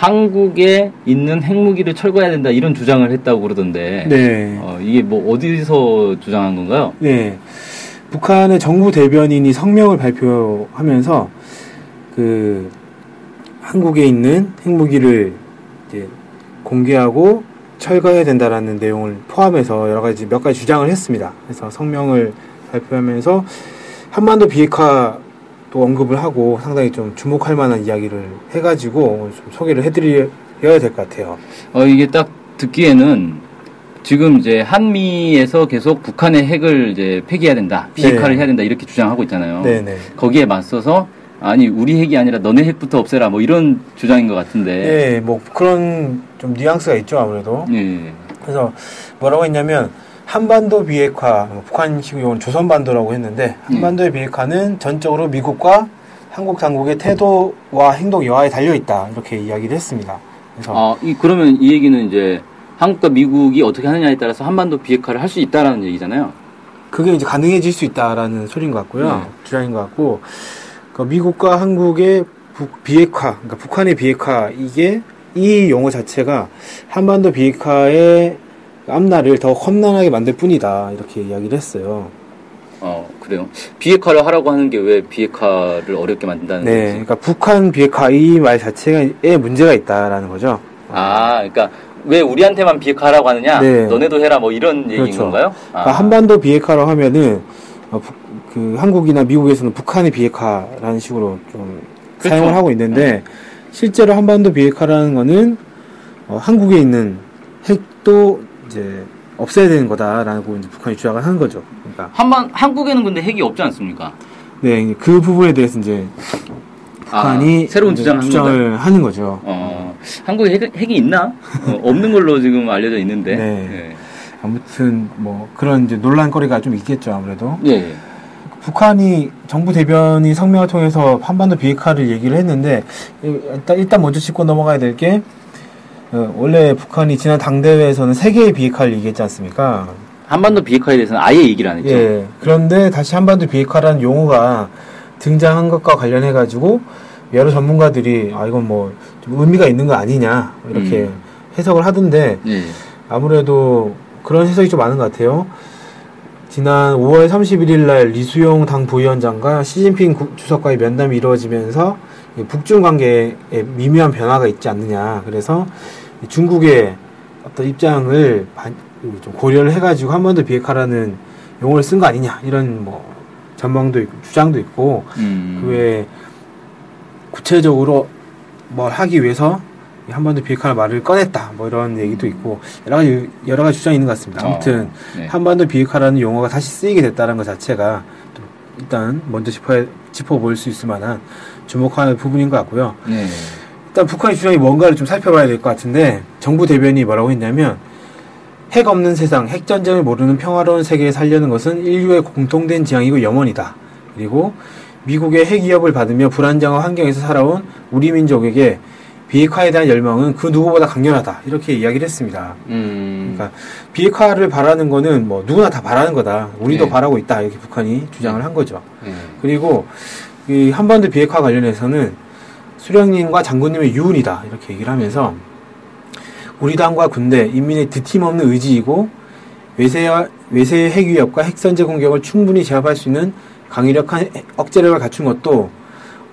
한국에 있는 핵무기를 철거해야 된다 이런 주장을 했다고 그러던데 네. 어, 이게 뭐 어디서 주장한 건가요? 네. 북한의 정부 대변인이 성명을 발표하면서 그 한국에 있는 핵무기를 이제 공개하고 철거해야 된다라는 내용을 포함해서 여러 가지 몇 가지 주장을 했습니다. 그래서 성명을 발표하면서 한반도 비핵화 도 언급을 하고 상당히 좀 주목할 만한 이야기를 해가지고 좀 소개를 해드려야 될 것 같아요. 어, 이게 딱 듣기에는 지금 이제 한미에서 계속 북한의 핵을 이제 폐기해야 된다, 비핵화를 네. 해야 된다 이렇게 주장하고 있잖아요. 네네. 거기에 맞서서 아니 우리 핵이 아니라 너네 핵부터 없애라 뭐 이런 주장인 것 같은데. 네, 뭐 그런 좀 뉘앙스가 있죠 아무래도. 예. 그래서 뭐라고 했냐면 한반도 비핵화, 뭐 북한식 용어는 조선반도라고 했는데 한반도의 비핵화는 전적으로 미국과 한국 당국의 태도와 행동 여하에 달려 있다 이렇게 이야기를 했습니다. 그래서 아, 이 그러면 이 얘기는 이제 한국과 미국이 어떻게 하느냐에 따라서 한반도 비핵화를 할 수 있다라는 얘기잖아요. 그게 이제 가능해질 수 있다라는 소리인 것 같고요. 네. 주장인 것 같고 그 미국과 한국의 북- 비핵화, 그러니까 북한의 비핵화 이게 이 용어 자체가 한반도 비핵화의 앞날을 더 험난하게 만들 뿐이다 이렇게 이야기를 했어요. 어, 그래요. 비핵화를 하라고 하는 게 왜 비핵화를 어렵게 만든다는 네, 거지? 그러니까 북한 비핵화 이 말 자체에 문제가 있다라는 거죠. 아, 그러니까 왜 우리한테만 비핵화하라고 하느냐? 네. 너네도 해라 뭐 이런 얘기인 그렇죠. 건가요? 아, 그러니까 한반도 비핵화로 하면은 어, 북- 그 한국이나 미국에서는 북한의 비핵화라는 식으로 좀 그렇죠. 사용을 하고 있는데 실제로 한반도 비핵화라는 거는 어, 한국에 있는 핵도 이제 없애야 되는 거다라고 이제 북한이 주장을 하는 거죠. 그러니까 한반 한국에는 근데 핵이 없지 않습니까? 네, 그 부분에 대해서 이제 북한이 아, 새로운 주장을 하는 주장을 하는 거죠. 어, 한국에 핵, 핵이 있나? 어, 없는 걸로 지금 알려져 있는데. 네. 아무튼 뭐 그런 이제 논란거리가 좀 있겠죠 아무래도. 예. 예. 북한이 정부 대변인 성명을 통해서 한반도 비핵화를 얘기를 했는데 일단, 일단 먼저 짚고 넘어가야 될게 어, 원래 북한이 지난 당대회에서는 세 개의 비핵화를 얘기했지 않습니까? 한반도 비핵화에 대해서는 아예 얘기를 안 했죠. 예. 그런데 다시 한반도 비핵화라는 용어가 등장한 것과 관련해 가지고 여러 전문가들이 아 이건 뭐좀 의미가 있는 거 아니냐 이렇게 음. 해석을 하던데 예. 아무래도 그런 해석이 좀 많은 것 같아요. 지난 5월 31일 날 리수용 당 부위원장과 시진핑 구- 주석과의 면담이 이루어지면서 이 북중 관계에 미묘한 변화가 있지 않느냐. 그래서 이 중국의 어떤 입장을 반- 좀 고려를 해가지고 한반도 비핵화라는 용어를 쓴 거 아니냐. 이런 뭐 전망도 있고 주장도 있고 음. 그 외에 구체적으로 뭘 하기 위해서 이 한반도 비핵화 말을 꺼냈다 뭐 이런 얘기도 있고 여러 가지 여러 가지 주장이 있는 것 같습니다. 아무튼 어, 네. 한반도 비핵화라는 용어가 다시 쓰이게 됐다는 것 자체가 또 일단 먼저 짚어 짚어볼 수 있을 만한 주목할 부분인 것 같고요. 네. 일단 북한의 주장이 뭔가를 좀 살펴봐야 될 것 같은데 정부 대변인이 뭐라고 했냐면 핵 없는 세상, 핵 전쟁을 모르는 평화로운 세계에 살려는 것은 인류의 공통된 지향이고 염원이다. 그리고 미국의 핵 위협을 받으며 불안정한 환경에서 살아온 우리 민족에게 비핵화에 대한 열망은 그 누구보다 강렬하다. 이렇게 이야기를 했습니다. 음. 그러니까 비핵화를 바라는 거는 뭐 누구나 다 바라는 거다. 우리도 네. 바라고 있다. 이렇게 북한이 주장을 한 거죠. 예. 그리고 이 한반도 비핵화 관련해서는 수령님과 장군님의 유운이다 이렇게 얘기를 하면서 우리 당과 군대 인민의 드팀없는 의지이고 외세와 외세의 핵 위협과 핵선제 공격을 충분히 제압할 수 있는 강력한 해- 억제력을 갖춘 것도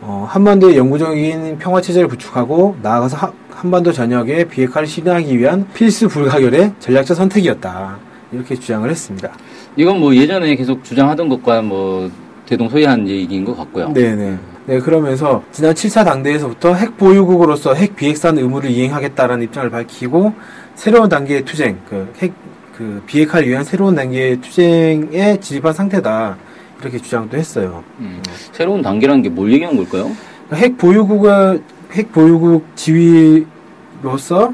어, 한반도의 영구적인 평화 체제를 구축하고 나아가서 하- 한반도 전역에 비핵화를 실현하기 위한 필수 불가결의 전략적 선택이었다 이렇게 주장을 했습니다. 이건 뭐 예전에 계속 주장하던 것과 뭐 대동소이한 얘기인 것 같고요. 네네. 네, 그러면서 지난 7차 당대에서부터 핵 보유국으로서 핵 비핵산 의무를 이행하겠다라는 입장을 밝히고 새로운 단계의 투쟁, 그 핵, 그 비핵화를 위한 새로운 단계의 투쟁에 진입한 상태다. 이렇게 주장도 했어요. 음. 새로운 단계라는 게 뭘 얘기하는 걸까요? 핵 보유국을 핵 보유국 지위 로서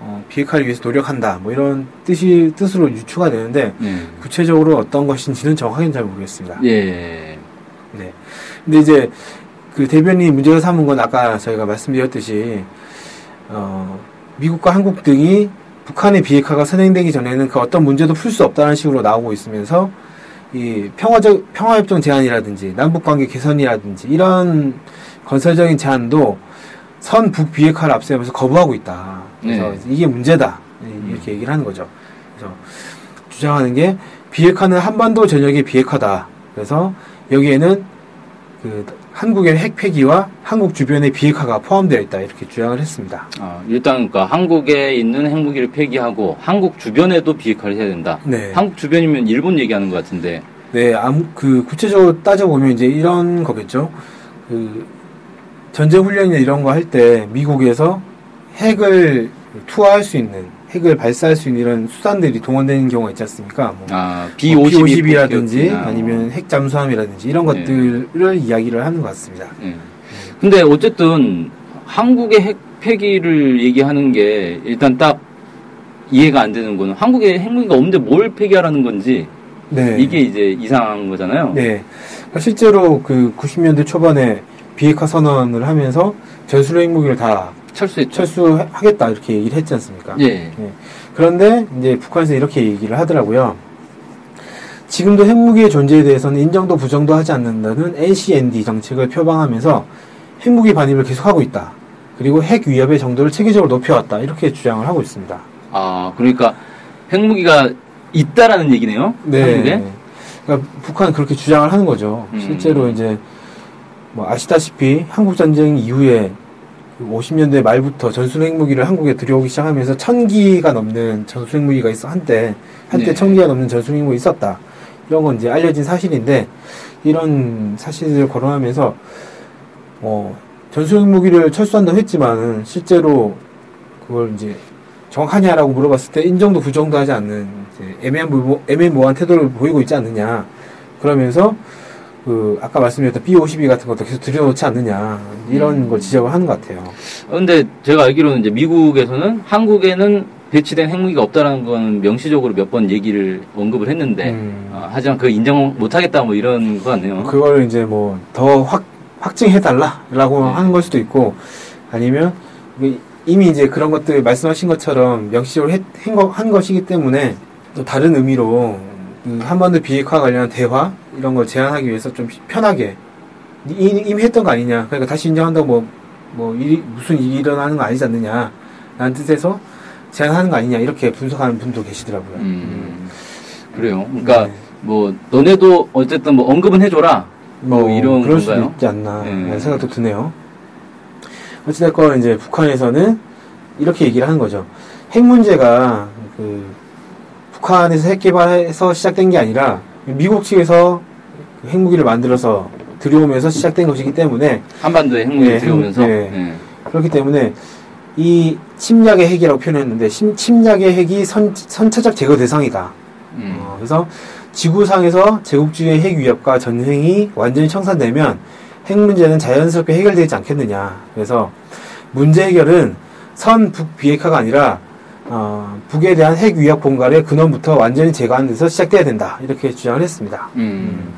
어, 비핵화를 위해서 노력한다. 뭐 이런 뜻이 뜻으로 유추가 되는데 네. 구체적으로 어떤 것인지는 정확히는 잘 모르겠습니다. 예. 네. 근데 이제 그 대변인이 문제가 삼은 건 아까 저희가 말씀드렸듯이 어, 미국과 한국 등이 북한의 비핵화가 선행되기 전에는 그 어떤 문제도 풀 수 없다는 식으로 나오고 있으면서 이 평화적 평화협정 제안이라든지 남북 관계 개선이라든지 이런 건설적인 제안도 선 북 비핵화를 앞세우면서 거부하고 있다. 그래서 네. 이게 문제다 이렇게 얘기를 하는 거죠. 그래서 주장하는 게 비핵화는 한반도 전역의 비핵화다. 그래서 여기에는 그 한국의 핵 폐기와 한국 주변의 비핵화가 포함되어 있다 이렇게 주장을 했습니다. 아, 일단 그러니까 한국에 있는 핵무기를 폐기하고 한국 주변에도 비핵화를 해야 된다. 네. 한국 주변이면 일본 얘기하는 것 같은데. 네, 아무 그 구체적으로 따져 보면 이제 이런 거겠죠. 그 전쟁 훈련이나 이런 거 할 때 미국에서 핵을 투하할 수 있는 핵을 발사할 수 있는 이런 수단들이 동원되는 경우가 있지 않습니까? 뭐 아, 뭐 B-52 B-50 이라든지 폭격기나 아니면 핵 잠수함이라든지 이런 네. 것들을 이야기를 하는 것 같습니다. 예. 근데 어쨌든 한국의 핵 폐기를 얘기하는 게 일단 딱 이해가 안 되는 거는 한국에 핵무기가 없는데 뭘 폐기하라는 건지 네. 이게 이제 이상한 거잖아요. 네. 그러니까 실제로 그 90년대 초반에 비핵화 선언을 하면서 전술 핵무기를 다 철수했죠. 철수하겠다 이렇게 얘기를 했지 않습니까? 예. 그런데 이제 북한에서 이렇게 얘기를 하더라고요. 지금도 핵무기의 존재에 대해서는 인정도 부정도 하지 않는다는 NCND 정책을 표방하면서 핵무기 반입을 계속하고 있다. 그리고 핵 위협의 정도를 체계적으로 높여왔다. 이렇게 주장을 하고 있습니다. 아, 그러니까 핵무기가 있다라는 얘기네요. 한국에. 그러니까 북한은 그렇게 주장을 하는 거죠. 음. 실제로 이제 뭐 아시다시피 한국 전쟁 이후에 50년대 말부터 전술 핵무기를 한국에 들여오기 시작하면서 천 기가 넘는 전술 핵무기가 있어 한때 한때 네. 천 기가 넘는 전술 핵무기 있었다. 이런 건 이제 알려진 사실인데 이런 사실을 거론하면서 어 전술 핵무기를 철수한다고 했지만은 실제로 그걸 이제 정확하냐라고 물어봤을 때 인정도 부정도 하지 않는 애매모호한 태도를 보이고 있지 않느냐 그러면서 그 아까 말씀드렸던 B52 같은 것도 계속 들여놓지 않느냐 이런 음. 걸 지적을 하는 것 같아요. 근데 제가 알기로는 이제 미국에서는 한국에는 배치된 핵무기가 없다라는 건 명시적으로 몇 번 얘기를 언급을 했는데 음. 아, 하지만 그 인정 못하겠다 뭐 이런 거 같네요. 그걸 이제 뭐 더 확 확증해 달라라고 네. 하는 걸 수도 있고 아니면 그 이미 이제 그런 것들 말씀하신 것처럼 명시적으로 했- 한, 것이기 때문에 또 다른 의미로 그 한반도 비핵화 관련한 대화 이런 걸 제안하기 위해서 좀 편하게 이- 이미 했던 거 아니냐 그러니까 다시 인정한다고 뭐, 뭐 일이, 무슨 일이 일어나는 거 아니지 않느냐 라는 뜻에서 제안하는 거 아니냐 이렇게 분석하는 분도 계시더라고요. 음, 그래요. 그러니까 네. 뭐 너네도 어쨌든 뭐 언급은 해줘라. 뭐 이런 그럴 건가요? 수도 있지 않나 네. 생각도 드네요. 어찌됐건 이제 북한에서는 이렇게 얘기를 하는 거죠. 핵 문제가 그 북한에서 핵 개발해서 시작된 게 아니라 미국 측에서 그 핵무기를 만들어서 들여오면서 시작된 것이기 때문에 한반도에 핵무기 네, 들여오면서 네. 네. 그렇기 때문에 이 침략의 핵이라고 표현했는데 심- 침략의 핵이 선, 선체적 제거 대상이다. 음. 어, 그래서 지구상에서 제국주의의 핵 위협과 전쟁이 완전히 청산되면 핵 문제는 자연스럽게 해결되지 않겠느냐. 그래서 문제 해결은 선 북 비핵화가 아니라 어, 북에 대한 핵 위협 공갈의 근원부터 완전히 제거하는 데서 시작돼야 된다. 이렇게 주장을 했습니다. 음.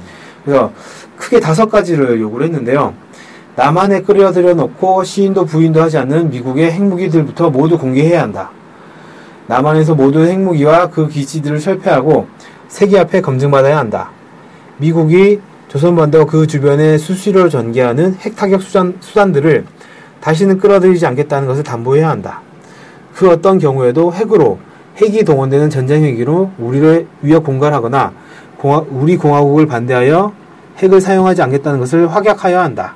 그래서 크게 다섯 가지를 요구를 했는데요. 남한에 끌어들여 놓고 시인도 부인도 하지 않는 미국의 핵무기들부터 모두 공개해야 한다. 남한에서 모든 핵무기와 그 기지들을 철폐하고 세계 앞에 검증받아야 한다. 미국이 조선반도와 그 주변에 수시로 전개하는 핵타격 수단, 수단들을 다시는 끌어들이지 않겠다는 것을 담보해야 한다. 그 어떤 경우에도 핵으로 핵이 동원되는 전쟁 행위로 우리를 위협 공갈하거나 공화- 우리 공화국을 반대하여 핵을 사용하지 않겠다는 것을 확약하여야 한다.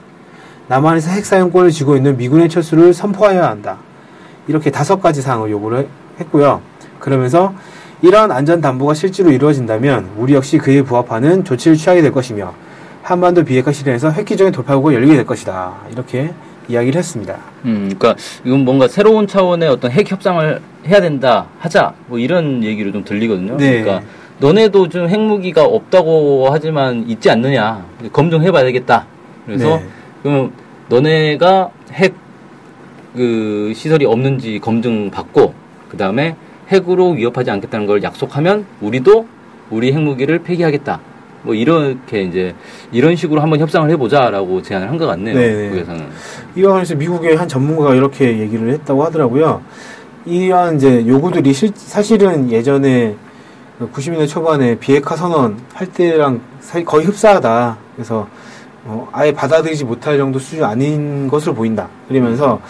남한에서 핵 사용권을 쥐고 있는 미군의 철수를 선포하여야 한다. 이렇게 다섯 가지 사항을 요구를 했고요. 그러면서 이러한 안전 담보가 실제로 이루어진다면 우리 역시 그에 부합하는 조치를 취하게 될 것이며 한반도 비핵화 실현에서 획기적인 돌파구가 열리게 될 것이다. 이렇게 이야기를 했습니다. 음, 그러니까 이건 뭔가 새로운 차원의 어떤 핵 협상을 해야 된다, 하자, 뭐 이런 얘기로 좀 들리거든요. 네. 그러니까 너네도 좀 핵무기가 없다고 하지만 있지 않느냐, 검증해봐야 되겠다. 그래서 네. 그럼 너네가 핵 그 시설이 없는지 검증받고 그 다음에 핵으로 위협하지 않겠다는 걸 약속하면 우리도 우리 핵무기를 폐기하겠다. 뭐 이렇게 이제 이런 식으로 한번 협상을 해보자라고 제안을 한 것 같네요. 네네. 북에서는. 이와 관련해서 미국의 한 전문가가 이렇게 얘기를 했다고 하더라고요. 이러한 이제 요구들이 실, 사실은 예전에 90년대 초반에 비핵화 선언 할 때랑 사- 거의 흡사하다. 그래서 어, 아예 받아들이지 못할 정도 수준 아닌 것으로 보인다. 그러면서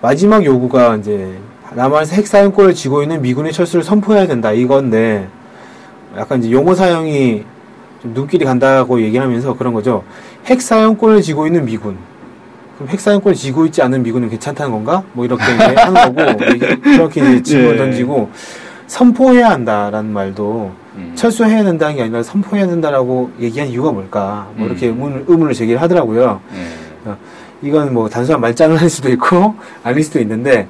마지막 요구가 이제 남한에서 핵 사용권을 쥐고 있는 미군의 철수를 선포해야 된다. 이건데 약간 이제 용어 사용이 좀 눈길이 간다고 얘기하면서 그런 거죠. 핵 사용권을 쥐고 있는 미군. 그럼 핵 사용권을 쥐고 있지 않은 미군은 괜찮다는 건가? 뭐 이렇게 하는 거고 이렇게 이제 질문 예. 던지고 선포해야 한다라는 말도 음. 철수해야 된다는 게 아니라 선포해야 된다라고 얘기한 이유가 뭘까? 뭐 이렇게 음. 의문을, 의문을 제기를 하더라고요. 예. 이건 뭐 단순한 말장난일 수도 있고 아닐 수도 있는데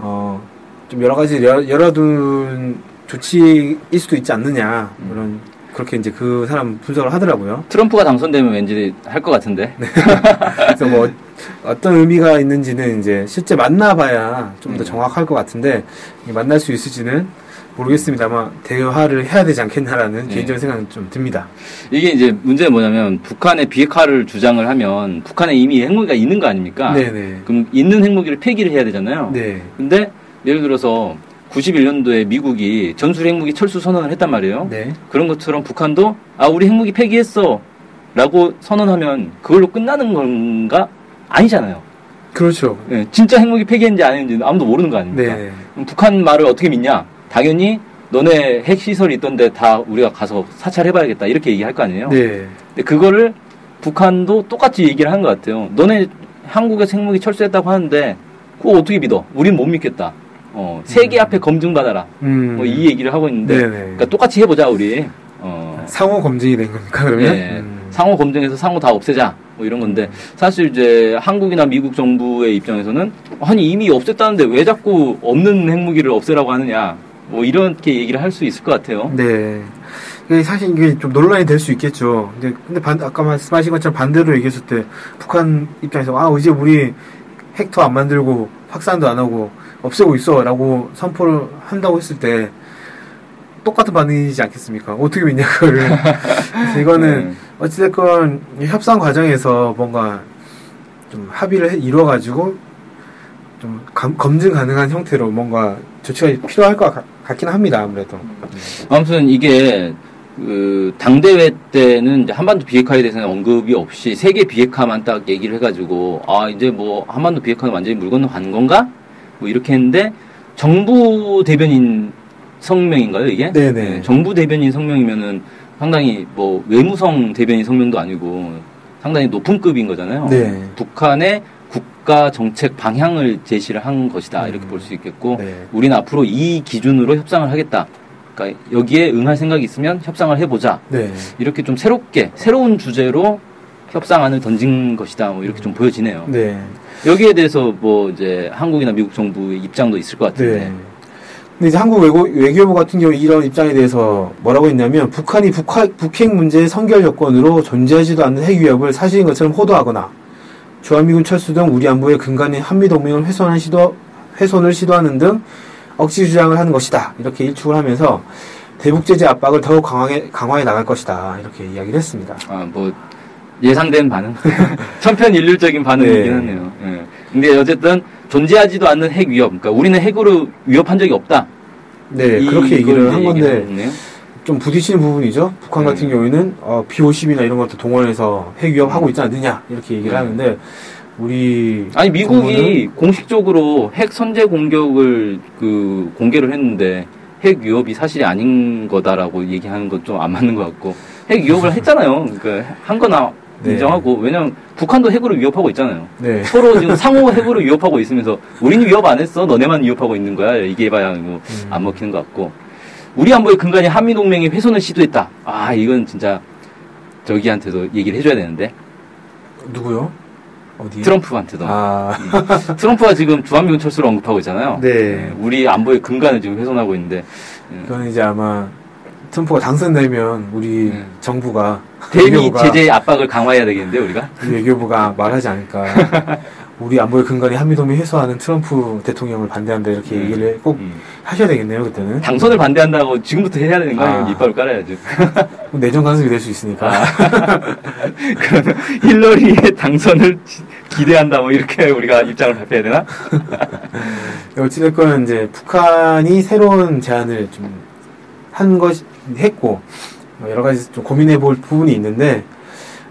어 좀 여러 가지 열- 열어둔 조치일 수도 있지 않느냐 음. 그런 그렇게 이제 그 사람 분석을 하더라고요. 트럼프가 당선되면 왠지 할 것 같은데. 네. 그래서 뭐 어떤 의미가 있는지는 이제 실제 만나봐야 좀더 음. 정확할 것 같은데 만날 수 있을지는 모르겠습니다만 대화를 해야 되지 않겠나라는 네. 개인적인 생각은 좀 듭니다. 이게 이제 문제는 뭐냐면 북한의 비핵화를 주장을 하면 북한에 이미 핵무기가 있는 거 아닙니까? 네네. 그럼 있는 핵무기를 폐기를 해야 되잖아요. 네. 근데 예를 들어서 91년도에 미국이 전술 핵무기 철수 선언을 했단 말이에요. 네. 그런 것처럼 북한도 아 우리 핵무기 폐기했어 라고 선언하면 그걸로 끝나는 건가? 아니잖아요. 그렇죠. 예, 진짜 핵무기 폐기했는지 아닌지 아무도 모르는 거 아닙니까? 네. 북한 말을 어떻게 믿냐? 당연히 너네 핵 시설이 있던데 다 우리가 가서 사찰해봐야겠다 이렇게 얘기할 거 아니에요? 네. 근데 그거를 북한도 똑같이 얘기를 하는 것 같아요. 너네 한국에서 핵무기 철수했다고 하는데 그거 어떻게 믿어? 우린 못 믿겠다. 어, 세계 앞에 검증받아라. 음. 뭐이 얘기를 하고 있는데 네네. 그러니까 똑같이 해보자 우리. 어, 상호 검증이 된 겁니까 그러면? 예, 음. 상호 검증해서 상호 다 없애자. 뭐 이런 건데 사실 이제 한국이나 미국 정부의 입장에서는 아니 이미 없앴다는데 왜 자꾸 없는 핵무기를 없애라고 하느냐. 뭐 이렇게 얘기를 할 수 있을 것 같아요. 네. 사실 이게 좀 논란이 될 수 있겠죠. 근데, 근데 반, 아까 말씀하신 것처럼 반대로 얘기했을 때 북한 입장에서 아 이제 우리 핵도 안 만들고 확산도 안 하고 없애고 있어라고 선포를 한다고 했을 때 똑같은 반응이지 않겠습니까? 어떻게 믿냐 그거를. 그래서 이거는 네. 어찌됐건 이 협상 과정에서 뭔가 좀 합의를 해- 이루어 가지고 좀 감- 검증 가능한 형태로 뭔가 조치가 필요할 것 같- 같긴 합니다 아무래도. 아무튼 이게 그 당대회 때는 이제 한반도 비핵화에 대해서는 언급이 없이 세계 비핵화만 딱 얘기를 해가지고 아 이제 뭐 한반도 비핵화는 완전히 물 건너 간 건가 뭐 이렇게 했는데 정부 대변인 성명인가요 이게? 네네. 정부 대변인 성명이면은 상당히 뭐 외무성 대변인 성명도 아니고 상당히 높은 급인 거잖아요. 네. 북한의 국가 정책 방향을 제시를 한 것이다 이렇게 음. 볼수 있겠고 네. 우리는 앞으로 이 기준으로 협상을 하겠다. 그러니까 여기에 응할 생각이 있으면 협상을 해보자. 네. 이렇게 좀 새롭게 새로운 주제로 협상안을 던진 것이다. 뭐 이렇게 좀 보여지네요. 네. 여기에 대해서 뭐 이제 한국이나 미국 정부의 입장도 있을 것 같은데. 네. 근데 이제 한국 외고, 외교부 같은 경우 이런 입장에 대해서 뭐라고 했냐면 북한이 북하, 북핵 문제의 선결 요건으로 존재하지도 않는 핵 위협을 사실인 것처럼 호도하거나 주한미군 철수 등 우리 안보의 근간인 한미동맹을 훼손한 시도, 훼손을 시도하는 등 억지 주장을 하는 것이다. 이렇게 일축을 하면서 대북 제재 압박을 더욱 강하게, 강화해 나갈 것이다. 이렇게 이야기를 했습니다. 아, 뭐 예상된 반응. 천편일률적인 반응이긴 네. 하네요. 예. 근데 어쨌든 존재하지도 않는 핵 위협. 그러니까 우리는 핵으로 위협한 적이 없다. 네, 이- 그렇게 얘기를 한 건데. 좀 부딪히는 부분이죠. 북한 네. 같은 경우에는 어, B50이나 이런 것도 동원해서 핵 위협하고 있지 않느냐 이렇게 얘기를 네. 하는데 우리 아니 미국이 공식적으로 핵 선제 공격을 그 공개를 했는데 핵 위협이 사실이 아닌 거다라고 얘기하는 건 좀 안 맞는 것 같고 핵 위협을 했잖아요. 그러니까 한 거나 네. 인정하고 왜냐면 북한도 핵으로 위협하고 있잖아요. 네. 서로 지금 상호 핵으로 위협하고 있으면서 우리는 위협 안 했어 너네만 위협하고 있는 거야 이게 봐야 뭐 음. 안 먹히는 것 같고 우리 안보의 근간이 한미 동맹이 훼손을 시도했다. 아 이건 진짜 저기한테도 얘기를 해줘야 되는데 누구요? 어디? 트럼프한테도 아, 트럼프가 지금 주한미군 철수를 언급하고 있잖아요. 네. 우리 안보의 근간을 지금 훼손하고 있는데 예. 그건 이제 아마 트럼프가 당선되면 우리 네. 정부가 대미 외교부가 제재 압박을 강화해야 되겠는데 우리가 우리 외교부가 말하지 않을까. 우리 안보의 근간이 한미동맹 해소하는 트럼프 대통령을 반대한다 이렇게 음. 얘기를 꼭 음. 하셔야 되겠네요 그때는 당선을 반대한다고 지금부터 해야 되는 거 아니에요? 아. 이빨을 깔아야죠. 내정 간섭이 될 수 있으니까 그러면 힐러리의 당선을 지- 기대한다 뭐 이렇게 우리가 입장을 발표해야 되나? 어찌됐건 이제 북한이 새로운 제안을 좀 한 것 했고 어, 여러 가지 좀 고민해 볼 부분이 있는데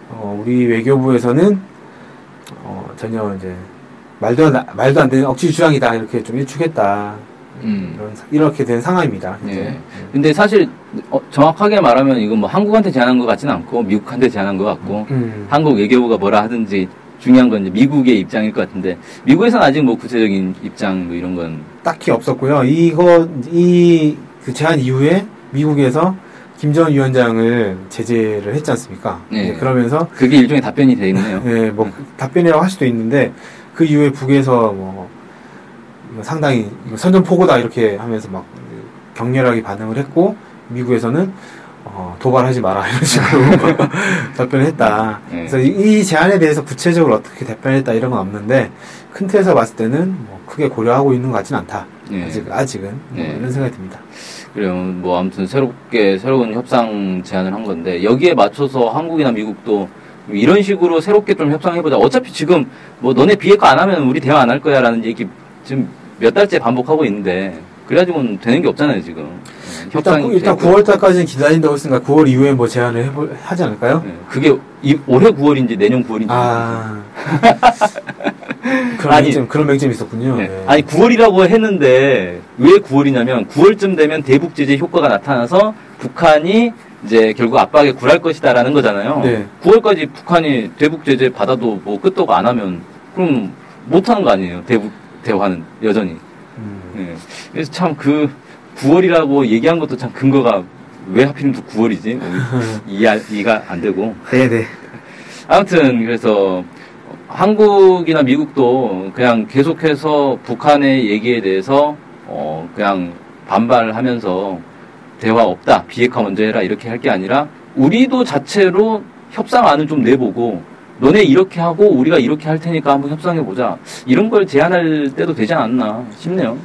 어, 우리 외교부에서는 어, 전혀 이제 말도 안, 말도 안 되는 억지 주장이다 이렇게 좀 일축했다 음. 이런 사- 이렇게 된 상황입니다. 예. 근데 사실 어, 정확하게 말하면 이건 뭐 한국한테 제안한 것 같지는 않고 미국한테 제안한 것 같고 음. 한국 외교부가 뭐라 하든지 중요한 건 이제 미국의 입장일 것 같은데 미국에서는 아직 뭐 구체적인 입장 뭐 이런 건 딱히 없었고요. 이거 이 그 제안 이후에 미국에서 김정은 위원장을 제재를 했지 않습니까? 네. 예, 그러면서 그게 일종의 답변이 돼 있네요. 예, 뭐 답변이라고 할 수도 있는데 그 이후에 북에서 뭐 상당히 이거 선전포고다 이렇게 하면서 막 격렬하게 반응을 했고 미국에서는 어, 도발하지 마라 이런 식으로 답변을 했다. 네. 그래서 이, 이 제안에 대해서 구체적으로 어떻게 답변했다 이런 건 없는데 큰 틀에서 봤을 때는 뭐 크게 고려하고 있는 것 같지는 않다. 예. 아직 아직은 뭐 네. 이런 생각이 듭니다. 그래요. 뭐 아무튼 새롭게 새로운 협상 제안을 한 건데 여기에 맞춰서 한국이나 미국도 이런 식으로 새롭게 좀 협상해보자. 어차피 지금 뭐 너네 비핵화 안 하면 우리 대화 안 할 거야라는 얘기 지금 몇 달째 반복하고 있는데 그래가지고는 되는 게 없잖아요 지금. 예, 일단, 구- 일단 되고. 9월 달까지는 기다린다고 했으니까 9월 이후에 뭐 제안을 해보, 하지 않을까요? 예, 그게 이- 올해 9월인지 내년 9월인지. 아. 그런 아니, 맹점, 그런 맹점이 있었군요. 네. 네. 아니 9월이라고 했는데 왜 9월이냐면 9월쯤 되면 대북 제재 효과가 나타나서 북한이 이제 결국 압박에 굴할 것이다라는 거잖아요. 네. 9월까지 북한이 대북 제재 받아도 뭐 끄떡 안 하면 그럼 못 하는 거 아니에요. 대북 대화는 여전히. 음. 네. 그래서 참 그 9월이라고 얘기한 것도 참 근거가 왜 하필이면 또 9월이지? 이해, 이해가 안 되고. 네네. 아무튼 그래서 한국이나 미국도 그냥 계속해서 북한의 얘기에 대해서 어 그냥 반발하면서 대화 없다 비핵화 먼저 해라 이렇게 할 게 아니라 우리도 자체로 협상안을 좀 내보고 너네 이렇게 하고 우리가 이렇게 할 테니까 한번 협상해 보자 이런 걸 제안할 때도 되지 않았나 싶네요.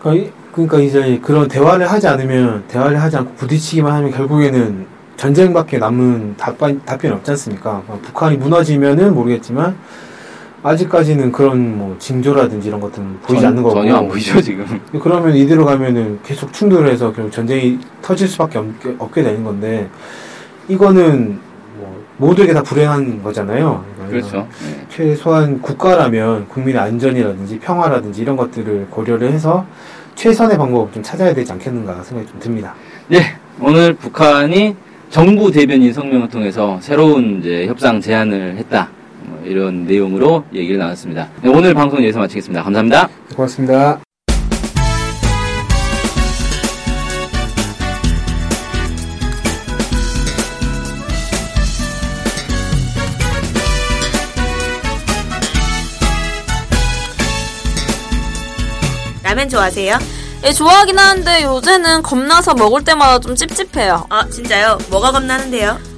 그러니까, 이- 그러니까 이제 그런 대화를 하지 않으면, 대화를 하지 않고 부딪히기만 하면 결국에는 전쟁밖에 남은 답변, 답변이 없지 않습니까? 뭐 북한이 무너지면은 모르겠지만, 아직까지는 그런 뭐 징조라든지 이런 것들은 보이지 전- 않는 거고. 전혀 안 보이죠 지금. 그러면 이대로 가면은 계속 충돌을 해서 결국 전쟁이 터질 수밖에 없게, 없게 되는 건데, 이거는 뭐 모두에게 다 불행한 거잖아요. 그렇죠. 네. 최소한 국가라면 국민의 안전이라든지 평화라든지 이런 것들을 고려를 해서 최선의 방법을 좀 찾아야 되지 않겠는가 생각이 좀 듭니다. 네, 오늘 북한이 정부 대변인 성명을 통해서 새로운 이제 협상 제안을 했다. 뭐 이런 내용으로 얘기를 나눴습니다. 네, 오늘 방송 여기서 마치겠습니다. 감사합니다. 고맙습니다. 라면 좋아하세요? 예, 좋아하긴 하는데 요새는 겁나서 먹을 때마다 좀 찝찝해요. 아 진짜요? 뭐가 겁나는데요?